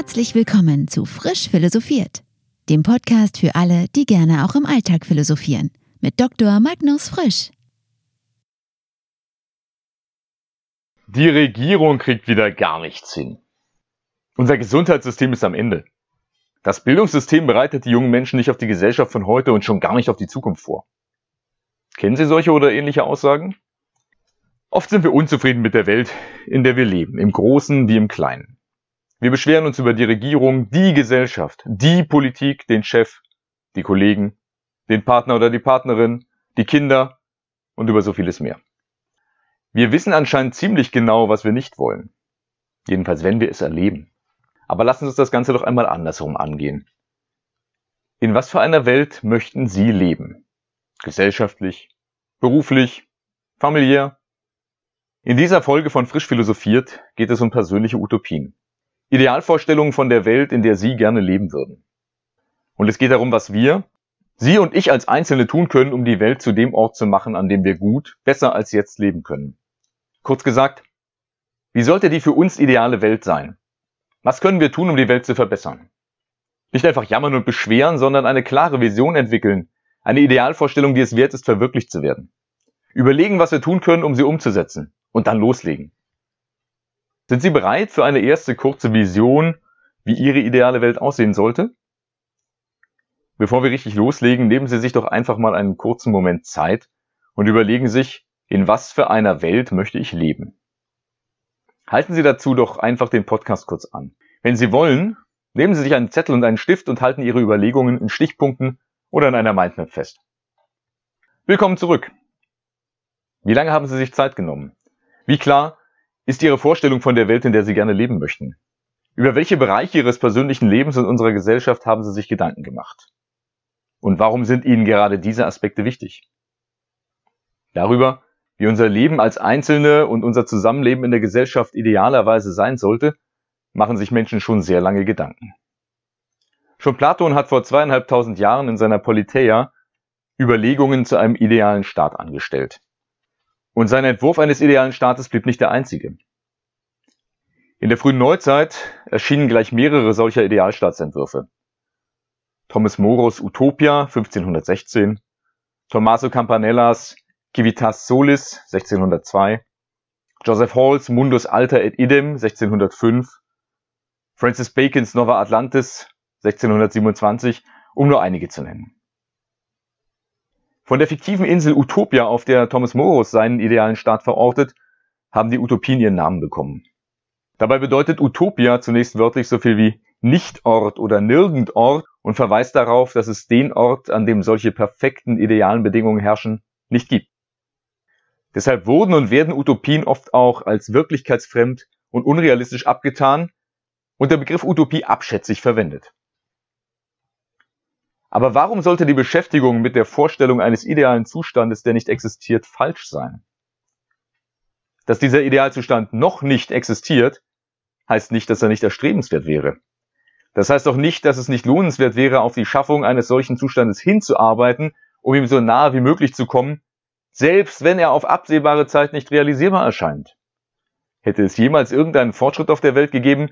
Herzlich willkommen zu Frisch Philosophiert, dem Podcast für alle, die gerne auch im Alltag philosophieren, mit Dr. Magnus Frisch. Die Regierung kriegt wieder gar nichts hin. Unser Gesundheitssystem ist am Ende. Das Bildungssystem bereitet die jungen Menschen nicht auf die Gesellschaft von heute und schon gar nicht auf die Zukunft vor. Kennen Sie solche oder ähnliche Aussagen? Oft sind wir unzufrieden mit der Welt, in der wir leben, im Großen wie im Kleinen. Wir beschweren uns über die Regierung, die Gesellschaft, die Politik, den Chef, die Kollegen, den Partner oder die Partnerin, die Kinder und über so vieles mehr. Wir wissen anscheinend ziemlich genau, was wir nicht wollen. Jedenfalls, wenn wir es erleben. Aber lassen Sie uns das Ganze doch einmal andersherum angehen. In was für einer Welt möchten Sie leben? Gesellschaftlich, beruflich, familiär, in dieser Folge von Frisch Philosophiert geht es um persönliche Utopien. Idealvorstellungen von der Welt, in der Sie gerne leben würden. Und es geht darum, was wir, Sie und ich als Einzelne tun können, um die Welt zu dem Ort zu machen, an dem wir gut, besser als jetzt leben können. Kurz gesagt, wie sollte die für uns ideale Welt sein? Was können wir tun, um die Welt zu verbessern? Nicht einfach jammern und beschweren, sondern eine klare Vision entwickeln, eine Idealvorstellung, die es wert ist, verwirklicht zu werden. Überlegen, was wir tun können, um sie umzusetzen und dann loslegen. Sind Sie bereit für eine erste kurze Vision, wie Ihre ideale Welt aussehen sollte? Bevor wir richtig loslegen, nehmen Sie sich doch einfach mal einen kurzen Moment Zeit und überlegen sich, in was für einer Welt möchte ich leben. Halten Sie dazu doch einfach den Podcast kurz an. Wenn Sie wollen, nehmen Sie sich einen Zettel und einen Stift und halten Ihre Überlegungen in Stichpunkten oder in einer Mindmap fest. Willkommen zurück. Wie lange haben Sie sich Zeit genommen? Wie klar ist Ihre Vorstellung von der Welt, in der Sie gerne leben möchten? Über welche Bereiche Ihres persönlichen Lebens und unserer Gesellschaft haben Sie sich Gedanken gemacht? Und warum sind Ihnen gerade diese Aspekte wichtig? Darüber, wie unser Leben als Einzelne und unser Zusammenleben in der Gesellschaft idealerweise sein sollte, machen sich Menschen schon sehr lange Gedanken. Schon Platon hat vor zweieinhalbtausend Jahren in seiner Politeia Überlegungen zu einem idealen Staat angestellt. Und sein Entwurf eines idealen Staates blieb nicht der einzige. In der frühen Neuzeit erschienen gleich mehrere solcher Idealstaatsentwürfe. Thomas Moros Utopia 1516, Tommaso Campanellas Civitas Solis 1602, Joseph Halls Mundus Alter et Idem 1605, Francis Bacons Nova Atlantis 1627, um nur einige zu nennen. Von der fiktiven Insel Utopia, auf der Thomas Morus seinen idealen Staat verortet, haben die Utopien ihren Namen bekommen. Dabei bedeutet Utopia zunächst wörtlich so viel wie Nichtort oder Nirgendort und verweist darauf, dass es den Ort, an dem solche perfekten idealen Bedingungen herrschen, nicht gibt. Deshalb wurden und werden Utopien oft auch als wirklichkeitsfremd und unrealistisch abgetan und der Begriff Utopie abschätzig verwendet. Aber warum sollte die Beschäftigung mit der Vorstellung eines idealen Zustandes, der nicht existiert, falsch sein? Dass dieser Idealzustand noch nicht existiert, heißt nicht, dass er nicht erstrebenswert wäre. Das heißt auch nicht, dass es nicht lohnenswert wäre, auf die Schaffung eines solchen Zustandes hinzuarbeiten, um ihm so nahe wie möglich zu kommen, selbst wenn er auf absehbare Zeit nicht realisierbar erscheint. Hätte es jemals irgendeinen Fortschritt auf der Welt gegeben,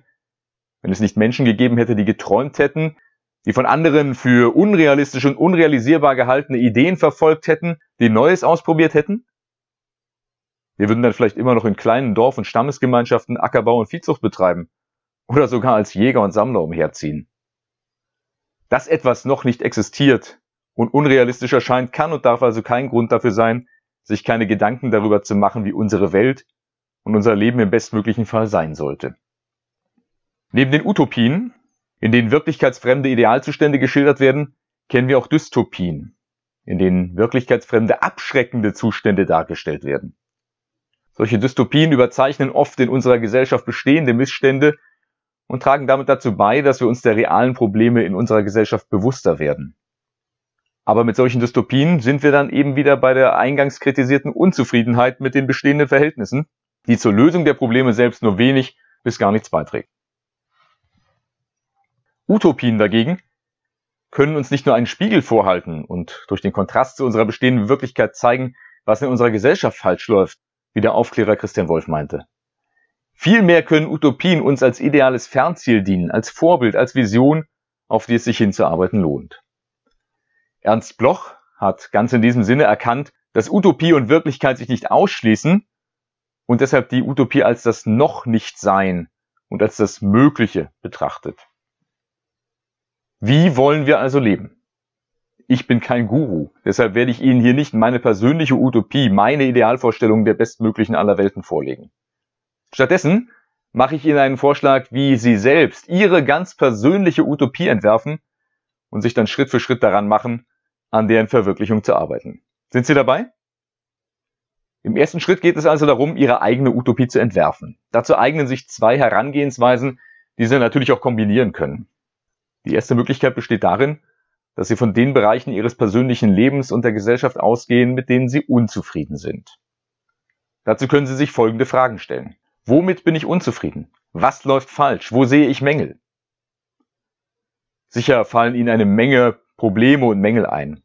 wenn es nicht Menschen gegeben hätte, die geträumt hätten, die von anderen für unrealistisch und unrealisierbar gehaltene Ideen verfolgt hätten, die Neues ausprobiert hätten? Wir würden dann vielleicht immer noch in kleinen Dorf- und Stammesgemeinschaften Ackerbau und Viehzucht betreiben oder sogar als Jäger und Sammler umherziehen. Dass etwas noch nicht existiert und unrealistisch erscheint, kann und darf also kein Grund dafür sein, sich keine Gedanken darüber zu machen, wie unsere Welt und unser Leben im bestmöglichen Fall sein sollte. Neben den Utopien in denen wirklichkeitsfremde Idealzustände geschildert werden, kennen wir auch Dystopien, in denen wirklichkeitsfremde abschreckende Zustände dargestellt werden. Solche Dystopien überzeichnen oft in unserer Gesellschaft bestehende Missstände und tragen damit dazu bei, dass wir uns der realen Probleme in unserer Gesellschaft bewusster werden. Aber mit solchen Dystopien sind wir dann eben wieder bei der eingangs kritisierten Unzufriedenheit mit den bestehenden Verhältnissen, die zur Lösung der Probleme selbst nur wenig bis gar nichts beiträgt. Utopien dagegen können uns nicht nur einen Spiegel vorhalten und durch den Kontrast zu unserer bestehenden Wirklichkeit zeigen, was in unserer Gesellschaft falsch läuft, wie der Aufklärer Christian Wolf meinte. Vielmehr können Utopien uns als ideales Fernziel dienen, als Vorbild, als Vision, auf die es sich hinzuarbeiten lohnt. Ernst Bloch hat ganz in diesem Sinne erkannt, dass Utopie und Wirklichkeit sich nicht ausschließen und deshalb die Utopie als das noch nicht sein und als das Mögliche betrachtet. Wie wollen wir also leben? Ich bin kein Guru, deshalb werde ich Ihnen hier nicht meine persönliche Utopie, meine Idealvorstellung der bestmöglichen aller Welten vorlegen. Stattdessen mache ich Ihnen einen Vorschlag, wie Sie selbst Ihre ganz persönliche Utopie entwerfen und sich dann Schritt für Schritt daran machen, an deren Verwirklichung zu arbeiten. Sind Sie dabei? Im ersten Schritt geht es also darum, Ihre eigene Utopie zu entwerfen. Dazu eignen sich zwei Herangehensweisen, die Sie natürlich auch kombinieren können. Die erste Möglichkeit besteht darin, dass Sie von den Bereichen Ihres persönlichen Lebens und der Gesellschaft ausgehen, mit denen Sie unzufrieden sind. Dazu können Sie sich folgende Fragen stellen. Womit bin ich unzufrieden? Was läuft falsch? Wo sehe ich Mängel? Sicher fallen Ihnen eine Menge Probleme und Mängel ein.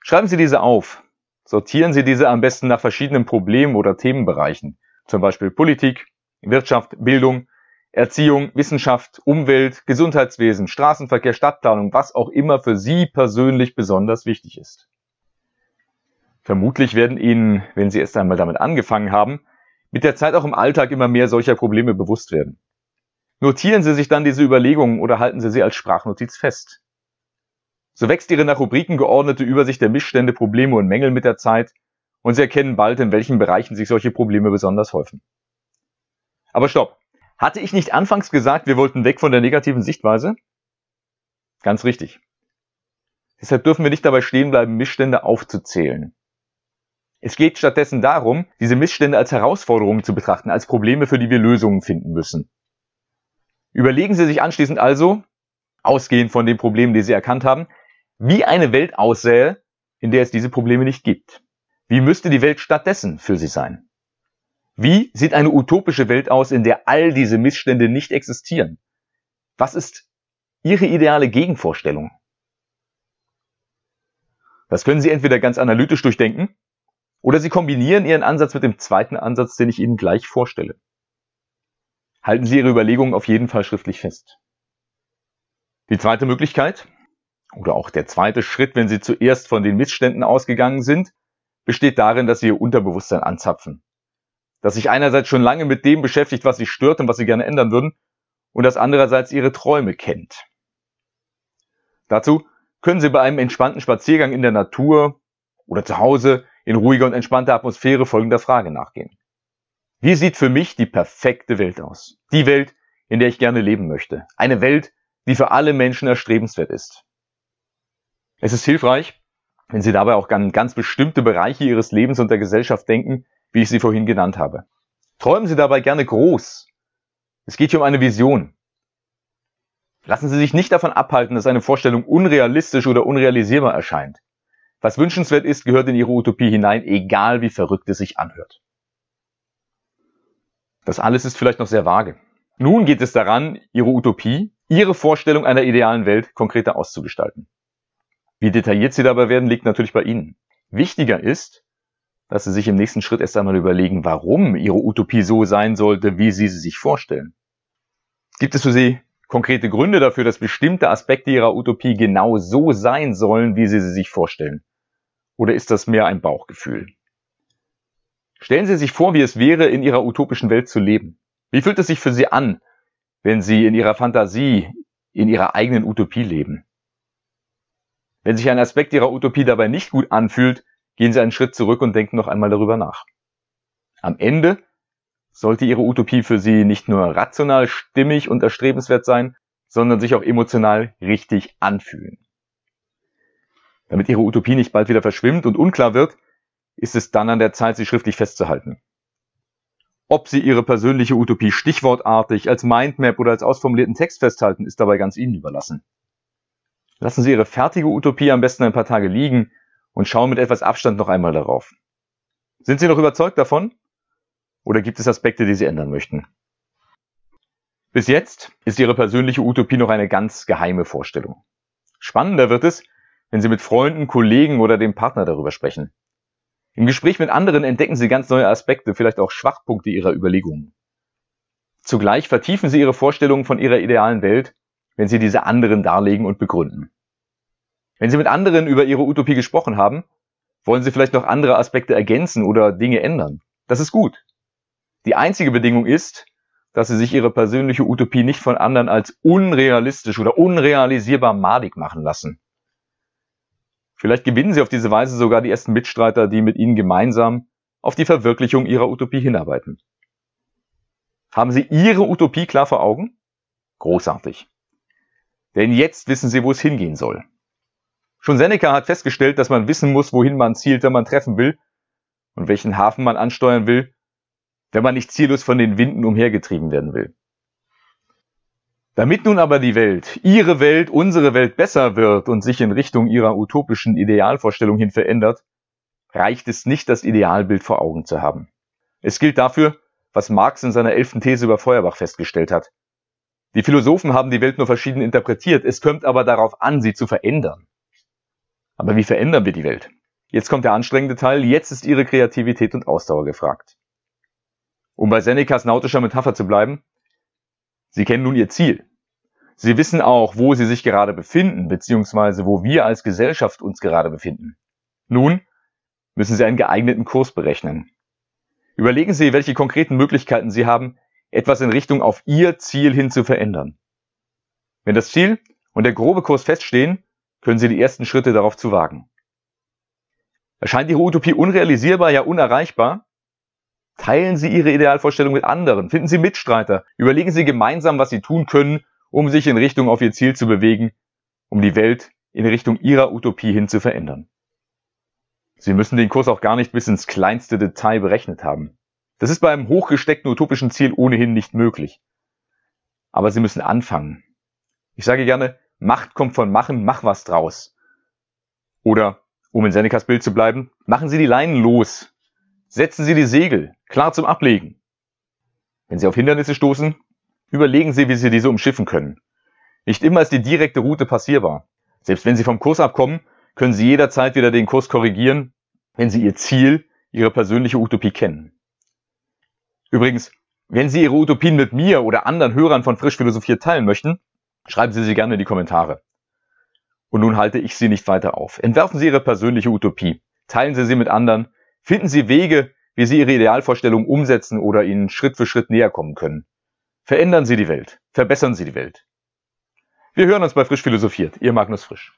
Schreiben Sie diese auf. Sortieren Sie diese am besten nach verschiedenen Problemen oder Themenbereichen, zum Beispiel Politik, Wirtschaft, Bildung, Erziehung, Wissenschaft, Umwelt, Gesundheitswesen, Straßenverkehr, Stadtplanung, was auch immer für Sie persönlich besonders wichtig ist. Vermutlich werden Ihnen, wenn Sie erst einmal damit angefangen haben, mit der Zeit auch im Alltag immer mehr solcher Probleme bewusst werden. Notieren Sie sich dann diese Überlegungen oder halten Sie sie als Sprachnotiz fest. So wächst Ihre nach Rubriken geordnete Übersicht der Missstände, Probleme und Mängel mit der Zeit und Sie erkennen bald, in welchen Bereichen sich solche Probleme besonders häufen. Aber stopp! Hatte ich nicht anfangs gesagt, wir wollten weg von der negativen Sichtweise? Ganz richtig. Deshalb dürfen wir nicht dabei stehen bleiben, Missstände aufzuzählen. Es geht stattdessen darum, diese Missstände als Herausforderungen zu betrachten, als Probleme, für die wir Lösungen finden müssen. Überlegen Sie sich anschließend also, ausgehend von den Problemen, die Sie erkannt haben, wie eine Welt aussähe, in der es diese Probleme nicht gibt. Wie müsste die Welt stattdessen für Sie sein? Wie sieht eine utopische Welt aus, in der all diese Missstände nicht existieren? Was ist Ihre ideale Gegenvorstellung? Das können Sie entweder ganz analytisch durchdenken oder Sie kombinieren Ihren Ansatz mit dem zweiten Ansatz, den ich Ihnen gleich vorstelle. Halten Sie Ihre Überlegungen auf jeden Fall schriftlich fest. Die zweite Möglichkeit, oder auch der zweite Schritt, wenn Sie zuerst von den Missständen ausgegangen sind, besteht darin, dass Sie Ihr Unterbewusstsein anzapfen. Dass sich einerseits schon lange mit dem beschäftigt, was Sie stört und was Sie gerne ändern würden, und das andererseits Ihre Träume kennt. Dazu können Sie bei einem entspannten Spaziergang in der Natur oder zu Hause in ruhiger und entspannter Atmosphäre folgender Frage nachgehen. Wie sieht für mich die perfekte Welt aus? Die Welt, in der ich gerne leben möchte. Eine Welt, die für alle Menschen erstrebenswert ist. Es ist hilfreich, wenn Sie dabei auch an ganz bestimmte Bereiche Ihres Lebens und der Gesellschaft denken, wie ich sie vorhin genannt habe. Träumen Sie dabei gerne groß. Es geht hier um eine Vision. Lassen Sie sich nicht davon abhalten, dass eine Vorstellung unrealistisch oder unrealisierbar erscheint. Was wünschenswert ist, gehört in Ihre Utopie hinein, egal wie verrückt es sich anhört. Das alles ist vielleicht noch sehr vage. Nun geht es daran, Ihre Utopie, Ihre Vorstellung einer idealen Welt konkreter auszugestalten. Wie detailliert Sie dabei werden, liegt natürlich bei Ihnen. Wichtiger ist, dass Sie sich im nächsten Schritt erst einmal überlegen, warum Ihre Utopie so sein sollte, wie Sie sie sich vorstellen. Gibt es für Sie konkrete Gründe dafür, dass bestimmte Aspekte Ihrer Utopie genau so sein sollen, wie Sie sie sich vorstellen? Oder ist das mehr ein Bauchgefühl? Stellen Sie sich vor, wie es wäre, in Ihrer utopischen Welt zu leben. Wie fühlt es sich für Sie an, wenn Sie in Ihrer Fantasie, in Ihrer eigenen Utopie leben? Wenn sich ein Aspekt Ihrer Utopie dabei nicht gut anfühlt, gehen Sie einen Schritt zurück und denken noch einmal darüber nach. Am Ende sollte Ihre Utopie für Sie nicht nur rational stimmig und erstrebenswert sein, sondern sich auch emotional richtig anfühlen. Damit Ihre Utopie nicht bald wieder verschwimmt und unklar wird, ist es dann an der Zeit, sie schriftlich festzuhalten. Ob Sie Ihre persönliche Utopie stichwortartig, als Mindmap oder als ausformulierten Text festhalten, ist dabei ganz Ihnen überlassen. Lassen Sie Ihre fertige Utopie am besten ein paar Tage liegen und schauen mit etwas Abstand noch einmal darauf. Sind Sie noch überzeugt davon? Oder gibt es Aspekte, die Sie ändern möchten? Bis jetzt ist Ihre persönliche Utopie noch eine ganz geheime Vorstellung. Spannender wird es, wenn Sie mit Freunden, Kollegen oder dem Partner darüber sprechen. Im Gespräch mit anderen entdecken Sie ganz neue Aspekte, vielleicht auch Schwachpunkte Ihrer Überlegungen. Zugleich vertiefen Sie Ihre Vorstellungen von Ihrer idealen Welt, wenn Sie diese anderen darlegen und begründen. Wenn Sie mit anderen über Ihre Utopie gesprochen haben, wollen Sie vielleicht noch andere Aspekte ergänzen oder Dinge ändern. Das ist gut. Die einzige Bedingung ist, dass Sie sich Ihre persönliche Utopie nicht von anderen als unrealistisch oder unrealisierbar madig machen lassen. Vielleicht gewinnen Sie auf diese Weise sogar die ersten Mitstreiter, die mit Ihnen gemeinsam auf die Verwirklichung Ihrer Utopie hinarbeiten. Haben Sie Ihre Utopie klar vor Augen? Großartig. Denn jetzt wissen Sie, wo es hingehen soll. Schon Seneca hat festgestellt, dass man wissen muss, wohin man zielt, wenn man treffen will und welchen Hafen man ansteuern will, wenn man nicht ziellos von den Winden umhergetrieben werden will. Damit nun aber die Welt, Ihre Welt, unsere Welt besser wird und sich in Richtung Ihrer utopischen Idealvorstellung hin verändert, reicht es nicht, das Idealbild vor Augen zu haben. Es gilt dafür, was Marx in seiner elften These über Feuerbach festgestellt hat. Die Philosophen haben die Welt nur verschieden interpretiert, es kommt aber darauf an, sie zu verändern. Aber wie verändern wir die Welt? Jetzt kommt der anstrengende Teil, jetzt ist Ihre Kreativität und Ausdauer gefragt. Um bei Senecas nautischer Metapher zu bleiben, Sie kennen nun Ihr Ziel. Sie wissen auch, wo Sie sich gerade befinden, beziehungsweise wo wir als Gesellschaft uns gerade befinden. Nun müssen Sie einen geeigneten Kurs berechnen. Überlegen Sie, welche konkreten Möglichkeiten Sie haben, etwas in Richtung auf Ihr Ziel hin zu verändern. Wenn das Ziel und der grobe Kurs feststehen, können Sie die ersten Schritte darauf zu wagen. Erscheint Ihre Utopie unrealisierbar, ja unerreichbar? Teilen Sie Ihre Idealvorstellung mit anderen, finden Sie Mitstreiter, überlegen Sie gemeinsam, was Sie tun können, um sich in Richtung auf Ihr Ziel zu bewegen, um die Welt in Richtung Ihrer Utopie hin zu verändern. Sie müssen den Kurs auch gar nicht bis ins kleinste Detail berechnet haben. Das ist bei einem hochgesteckten utopischen Ziel ohnehin nicht möglich. Aber Sie müssen anfangen. Ich sage gerne, Macht kommt von Machen, mach was draus. Oder, um in Senecas Bild zu bleiben, machen Sie die Leinen los. Setzen Sie die Segel, klar zum Ablegen. Wenn Sie auf Hindernisse stoßen, überlegen Sie, wie Sie diese umschiffen können. Nicht immer ist die direkte Route passierbar. Selbst wenn Sie vom Kurs abkommen, können Sie jederzeit wieder den Kurs korrigieren, wenn Sie Ihr Ziel, Ihre persönliche Utopie kennen. Übrigens, wenn Sie Ihre Utopien mit mir oder anderen Hörern von Frisch Philosophiert teilen möchten, schreiben Sie sie gerne in die Kommentare. Und nun halte ich Sie nicht weiter auf. Entwerfen Sie Ihre persönliche Utopie. Teilen Sie sie mit anderen. Finden Sie Wege, wie Sie Ihre Idealvorstellung umsetzen oder ihnen Schritt für Schritt näher kommen können. Verändern Sie die Welt. Verbessern Sie die Welt. Wir hören uns bei Frisch Philosophiert. Ihr Magnus Frisch.